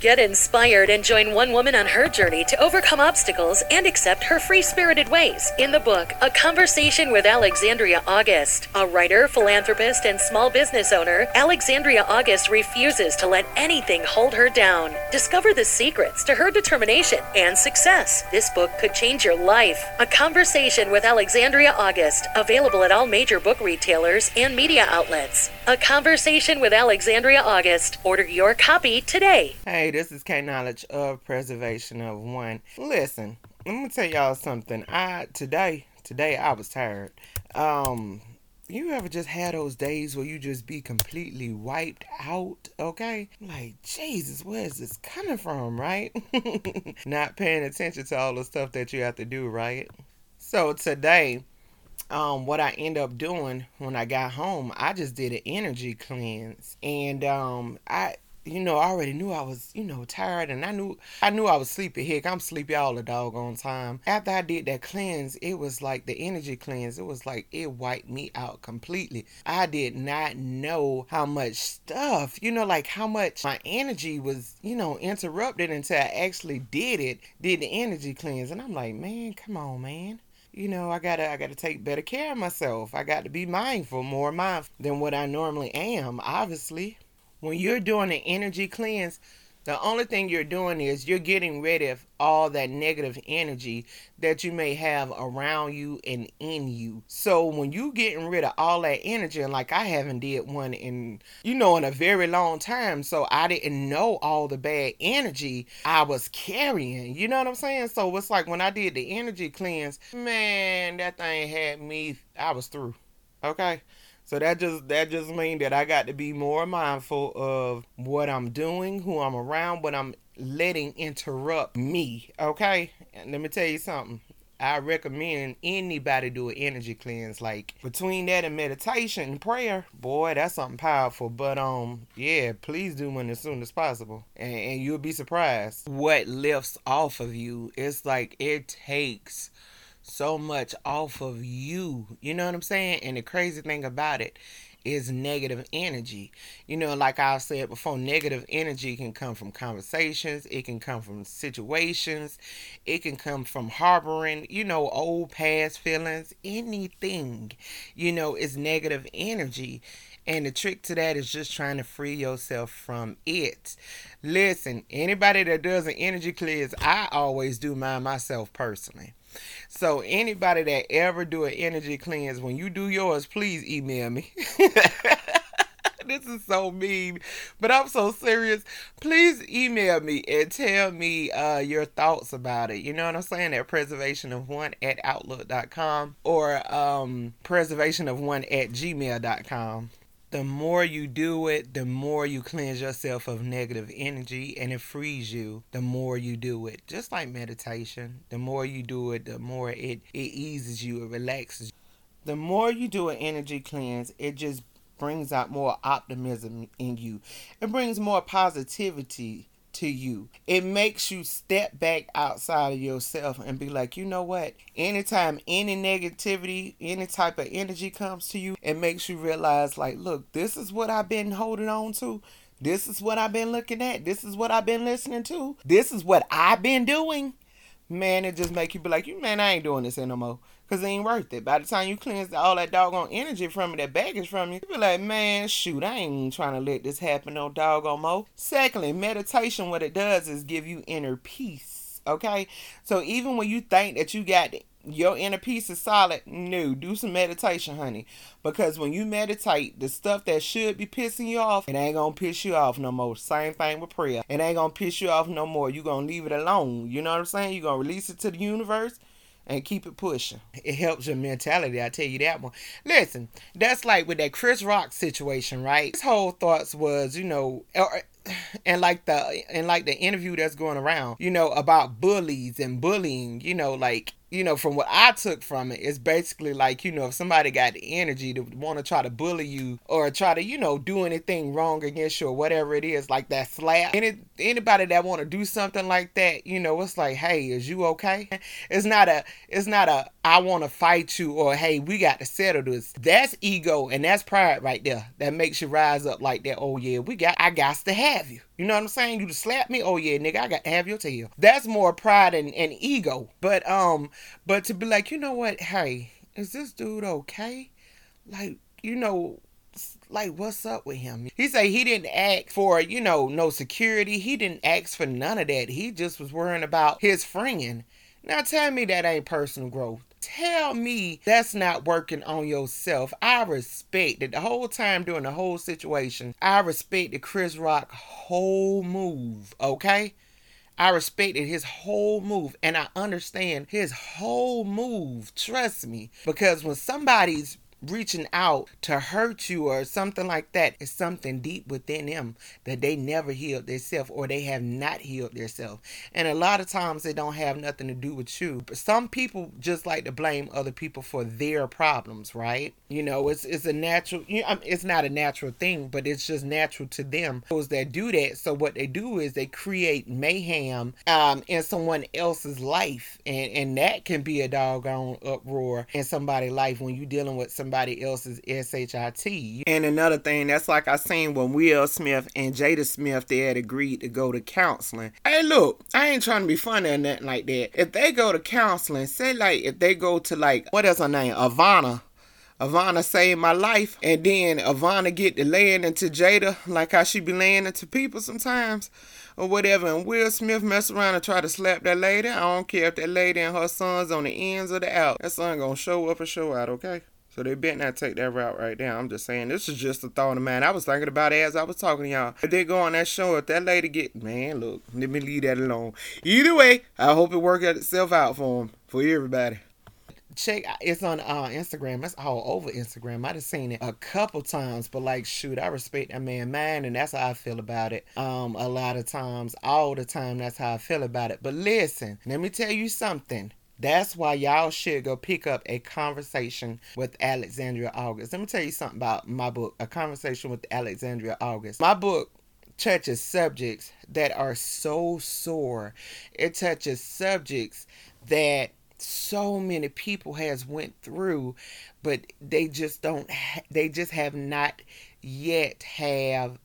Get inspired and join one woman on her journey to overcome obstacles and accept her free spirited ways in the book A Conversation with Alexandria August. A writer, philanthropist, and small business owner, Alexandria August refuses to let anything hold her down. Discover the secrets to her determination and success. This book could change your life. A Conversation with Alexandria August, available at all major book retailers and media outlets. A Conversation with Alexandria August. Order your copy today. Hey, this is K Knowledge of Preservation of One. Listen, I'm gonna tell y'all something. I today, today I was tired. Um, you ever just had those days where you just be completely wiped out? Okay, like Jesus, where is this coming from? Right? Not paying attention to all the stuff that you have to do. Right? So today um, what I end up doing when I got home, I just did an energy cleanse, and um, I, you know, I already knew I was, you know, tired, and I knew, I knew I was sleepy. Heck, I'm sleepy all the doggone time. After I did that cleanse, it was like the energy cleanse. It was like it wiped me out completely. I did not know how much stuff, you know, like how much my energy was, you know, interrupted until I actually did it, did the energy cleanse, and I'm like, man, come on, man you know, I gotta I gotta take better care of myself. I got to be mindful, more mindful than what I normally am, obviously. When you're doing an energy cleanse, the only thing you're doing is you're getting rid of all that negative energy that you may have around you and in you. So when you getting rid of all that energy, and like I haven't did one in you know in a very long time, so I didn't know all the bad energy I was carrying. You know what I'm saying? So it's like when I did the energy cleanse, man, that thing had me. I was through. Okay. So that just that just means that I got to be more mindful of what I'm doing, who I'm around, what I'm letting interrupt me. Okay? And let me tell you something. I recommend anybody do an energy cleanse. Like between that and meditation and prayer, boy, that's something powerful. But um, yeah, please do one as soon as possible, and, and you'll be surprised what lifts off of you. It's like it takes so much off of you. You know what I'm saying? And the crazy thing about it is negative energy. You know, like I've said before, negative energy can come from conversations, it can come from situations, it can come from harboring, you know, old past feelings, anything, you know, is negative energy. And the trick to that is just trying to free yourself from it. Listen, anybody that does an energy cleanse, I always do mine myself personally. So anybody that ever do an energy cleanse, when you do yours, please email me. this is so mean, but I'm so serious. Please email me and tell me uh, your thoughts about it. You know what I'm saying? At preservation of one at outlook.com or um, preservation of one at gmail.com the more you do it, the more you cleanse yourself of negative energy and it frees you the more you do it. Just like meditation, the more you do it, the more it, it eases you, it relaxes you. The more you do an energy cleanse, it just brings out more optimism in you. It brings more positivity to you. It makes you step back outside of yourself and be like, you know what? Anytime any negativity, any type of energy comes to you, it makes you realize, like, look, this is what I've been holding on to. This is what I've been looking at. This is what I've been listening to. This is what I've been doing. Man, it just make you be like, you man, I ain't doing this anymore. Cause it ain't worth it. By the time you cleanse all that doggone energy from it, that baggage from you, you be like, man, shoot, I ain't trying to let this happen no doggone more. Secondly, meditation, what it does is give you inner peace. Okay? So even when you think that you got your inner peace is solid, no, do some meditation, honey. Because when you meditate, the stuff that should be pissing you off, it ain't gonna piss you off no more. Same thing with prayer. It ain't gonna piss you off no more. you gonna leave it alone. You know what I'm saying? you gonna release it to the universe and keep it pushing. It helps your mentality, I tell you that one. Listen, that's like with that Chris Rock situation, right? His whole thoughts was, you know, uh, uh, and like the and like the interview that's going around, you know, about bullies and bullying, you know, like you know, from what I took from it, it's basically like, you know, if somebody got the energy to want to try to bully you or try to, you know, do anything wrong against you or whatever it is, like that slap. Any anybody that want to do something like that, you know, it's like, hey, is you okay? It's not a, it's not a, I want to fight you or hey, we got to settle this. That's ego and that's pride right there. That makes you rise up like that. Oh yeah, we got, I got to have you. You know what I'm saying? You to slap me? Oh yeah, nigga, I got to have your tail. That's more pride and, and ego. But um, but to be like, you know what? Hey, is this dude okay? Like, you know, like what's up with him he say he didn't ask for you know no security he didn't ask for none of that he just was worrying about his friend now tell me that ain't personal growth tell me that's not working on yourself. I respect it. The whole time during the whole situation, I respected Chris Rock whole move, okay? I respected his whole move and I understand his whole move. Trust me. Because when somebody's reaching out to hurt you or something like that is something deep within them that they never healed themselves or they have not healed themselves. And a lot of times they don't have nothing to do with you. But some people just like to blame other people for their problems, right? You know, it's it's a natural you know, it's not a natural thing, but it's just natural to them. Those that do that, so what they do is they create mayhem um in someone else's life and and that can be a doggone uproar in somebody's life when you're dealing with some somebody else's SHIT. And another thing, that's like I seen when Will Smith and Jada Smith they had agreed to go to counseling. Hey, look, I ain't trying to be funny or nothing like that. If they go to counseling, say like if they go to like what is her name, Iyanla. Iyanla saved my life, and then Iyanla get to laying into Jada like how she be laying into people sometimes or whatever, and Will Smith mess around and try to slap that lady. I don't care if that lady and her son's on the ends of the out. That son gonna show up and show out, okay? So they better not take that route right now. I'm just saying, this is just a thought of mine. I was thinking about it as I was talking to y'all. If they go on that show, if that lady get, man, look, let me leave that alone. Either way, I hope it works itself out for him, for everybody check it's on uh, Instagram. It's all over Instagram. I have seen it a couple times, but like shoot, I respect that man man, and that's how I feel about it. Um, a lot of times, all the time, that's how I feel about it. But listen, let me tell you something. That's why y'all should go pick up a conversation with Alexandria August. Let me tell you something about my book, A Conversation with Alexandria August. My book touches subjects that are so sore. It touches subjects that so many people has went through but they just don't they just have not yet have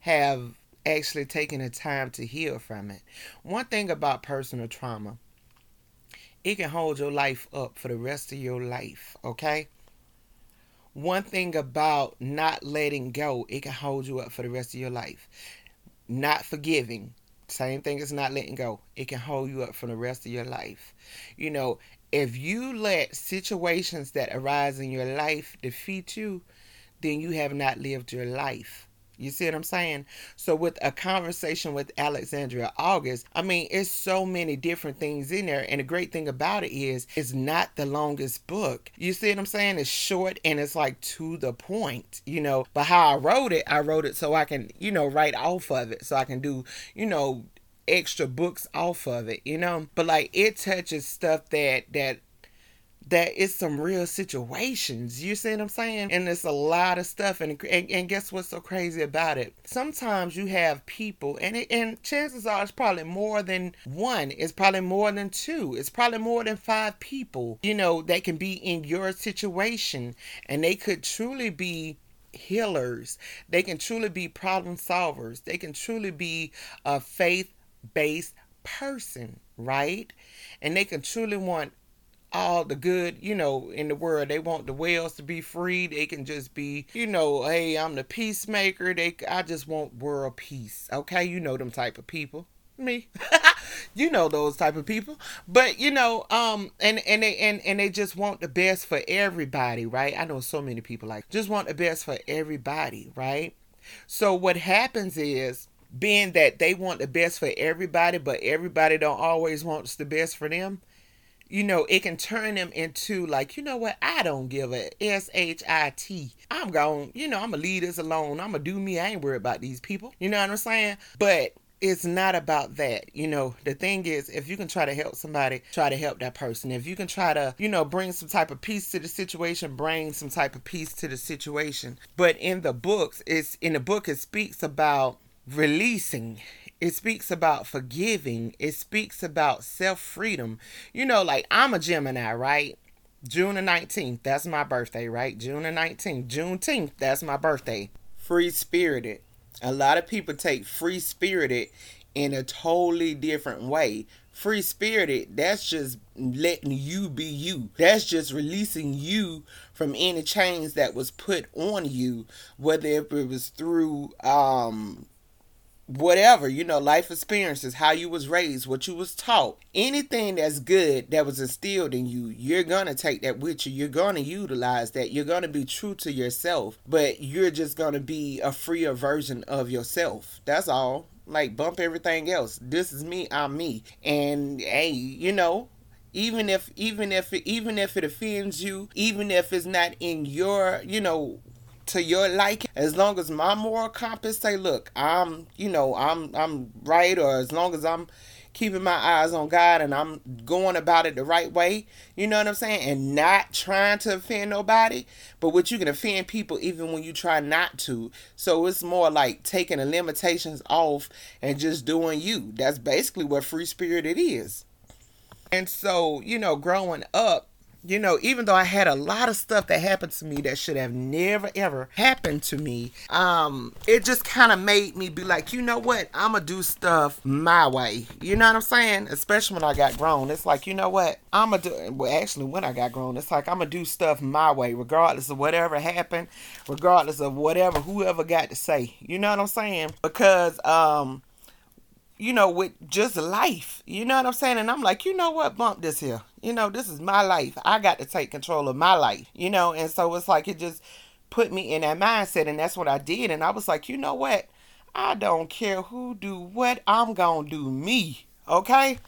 have actually taken the time to heal from it. One thing about personal trauma it can hold your life up for the rest of your life, okay? One thing about not letting go, it can hold you up for the rest of your life. Not forgiving, same thing as not letting go. It can hold you up for the rest of your life. You know, if you let situations that arise in your life defeat you, then you have not lived your life. You see what I'm saying? So with a conversation with Alexandria August, I mean, it's so many different things in there. And the great thing about it is it's not the longest book. You see what I'm saying? It's short and it's like to the point, you know. But how I wrote it, I wrote it so I can, you know, write off of it. So I can do, you know, extra books off of it, you know. But like it touches stuff that that that it's some real situations. You see what I'm saying? And it's a lot of stuff. And, and, and guess what's so crazy about it? Sometimes you have people, and it, and chances are it's probably more than one. It's probably more than two. It's probably more than five people. You know that can be in your situation, and they could truly be healers. They can truly be problem solvers. They can truly be a faith based person, right? And they can truly want all the good, you know, in the world. They want the whales to be free. They can just be, you know, hey, I'm the peacemaker. They, I just want world peace. Okay, you know them type of people. Me, you know those type of people. But you know, um, and and they and and they just want the best for everybody, right? I know so many people like just want the best for everybody, right? So what happens is being that they want the best for everybody, but everybody don't always wants the best for them you know, it can turn them into like, you know what, I don't give a S H I T. I'm going, you know, I'm gonna leave this alone. I'm gonna do me. I ain't worried about these people. You know what I'm saying? But it's not about that. You know, the thing is, if you can try to help somebody, try to help that person. If you can try to, you know, bring some type of peace to the situation, bring some type of peace to the situation. But in the books, it's in the book, it speaks about releasing it speaks about forgiving. It speaks about self freedom. You know, like I'm a Gemini, right? June the 19th, that's my birthday, right? June the 19th. Juneteenth, that's my birthday. Free spirited. A lot of people take free spirited in a totally different way. Free spirited, that's just letting you be you. That's just releasing you from any chains that was put on you, whether it was through um whatever you know life experiences how you was raised what you was taught anything that's good that was instilled in you you're gonna take that with you. You're gonna utilize that. You're gonna be true to yourself but you're just gonna be a freer version of yourself. That's all. Like bump everything else. This is me i'm me. And hey you know even if even if even if it offends you even if it's not in your you know to your liking as long as my moral compass say look i'm you know i'm i'm right or as long as i'm keeping my eyes on god and i'm going about it the right way you know what i'm saying? And not trying to offend nobody but what you can offend people even when you try not to. So it's more like taking the limitations off and just doing you. That's basically what free spirit it is. And so you know growing up you know, even though I had a lot of stuff that happened to me that should have never ever happened to me, um, it just kind of made me be like, you know what, I'm gonna do stuff my way. You know what I'm saying? Especially when I got grown, it's like, you know what, I'm gonna do. Well, actually, when I got grown, it's like I'm gonna do stuff my way, regardless of whatever happened, regardless of whatever whoever got to say. You know what I'm saying? Because um you know, with just life. You know what I'm saying? And I'm like, you know what? Bump this here. You know, this is my life. I got to take control of my life. You know, and so it's like it just put me in that mindset and that's what I did. And I was like, you know what? I don't care who do what, I'm gonna do me. Okay?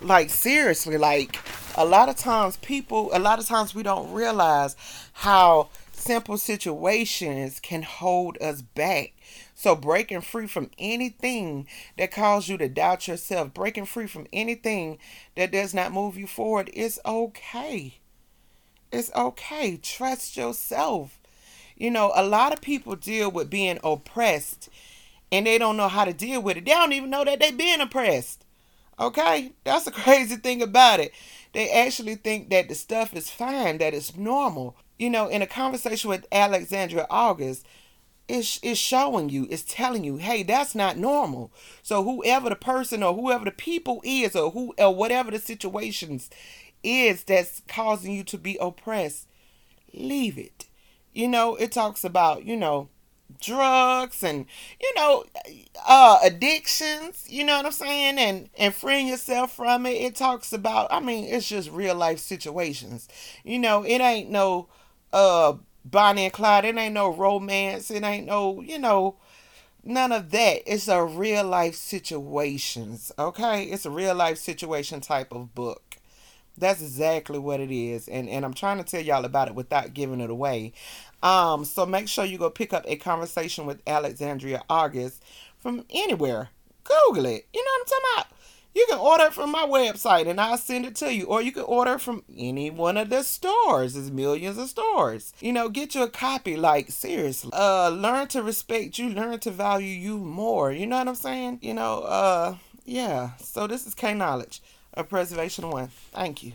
Like seriously, like a lot of times people a lot of times we don't realize how simple situations can hold us back so breaking free from anything that causes you to doubt yourself, breaking free from anything that does not move you forward is okay. It's okay. Trust yourself. You know, a lot of people deal with being oppressed and they don't know how to deal with it. They don't even know that they're being oppressed. Okay? That's the crazy thing about it. They actually think that the stuff is fine, that it's normal. You know, in a conversation with Alexandria August, it's, it's showing you, it's telling you, hey, that's not normal. So whoever the person or whoever the people is or who or whatever the situations is that's causing you to be oppressed, leave it. You know, it talks about, you know, drugs and you know uh addictions you know what i'm saying and and freeing yourself from it it talks about i mean it's just real life situations you know it ain't no uh Bonnie and Clyde. It ain't no romance. It ain't no, you know, none of that. It's a real life situations. Okay? It's a real life situation type of book. That's exactly what it is. And and I'm trying to tell y'all about it without giving it away. Um, so make sure you go pick up a conversation with Alexandria August from anywhere. Google it. You know what I'm talking about? You can order it from my website and I'll send it to you. Or you can order from any one of the stores. There's millions of stores. You know, get you a copy. Like, seriously. Uh, learn to respect you, learn to value you more. You know what I'm saying? You know, uh, yeah. So this is K Knowledge of Preservation One. Thank you.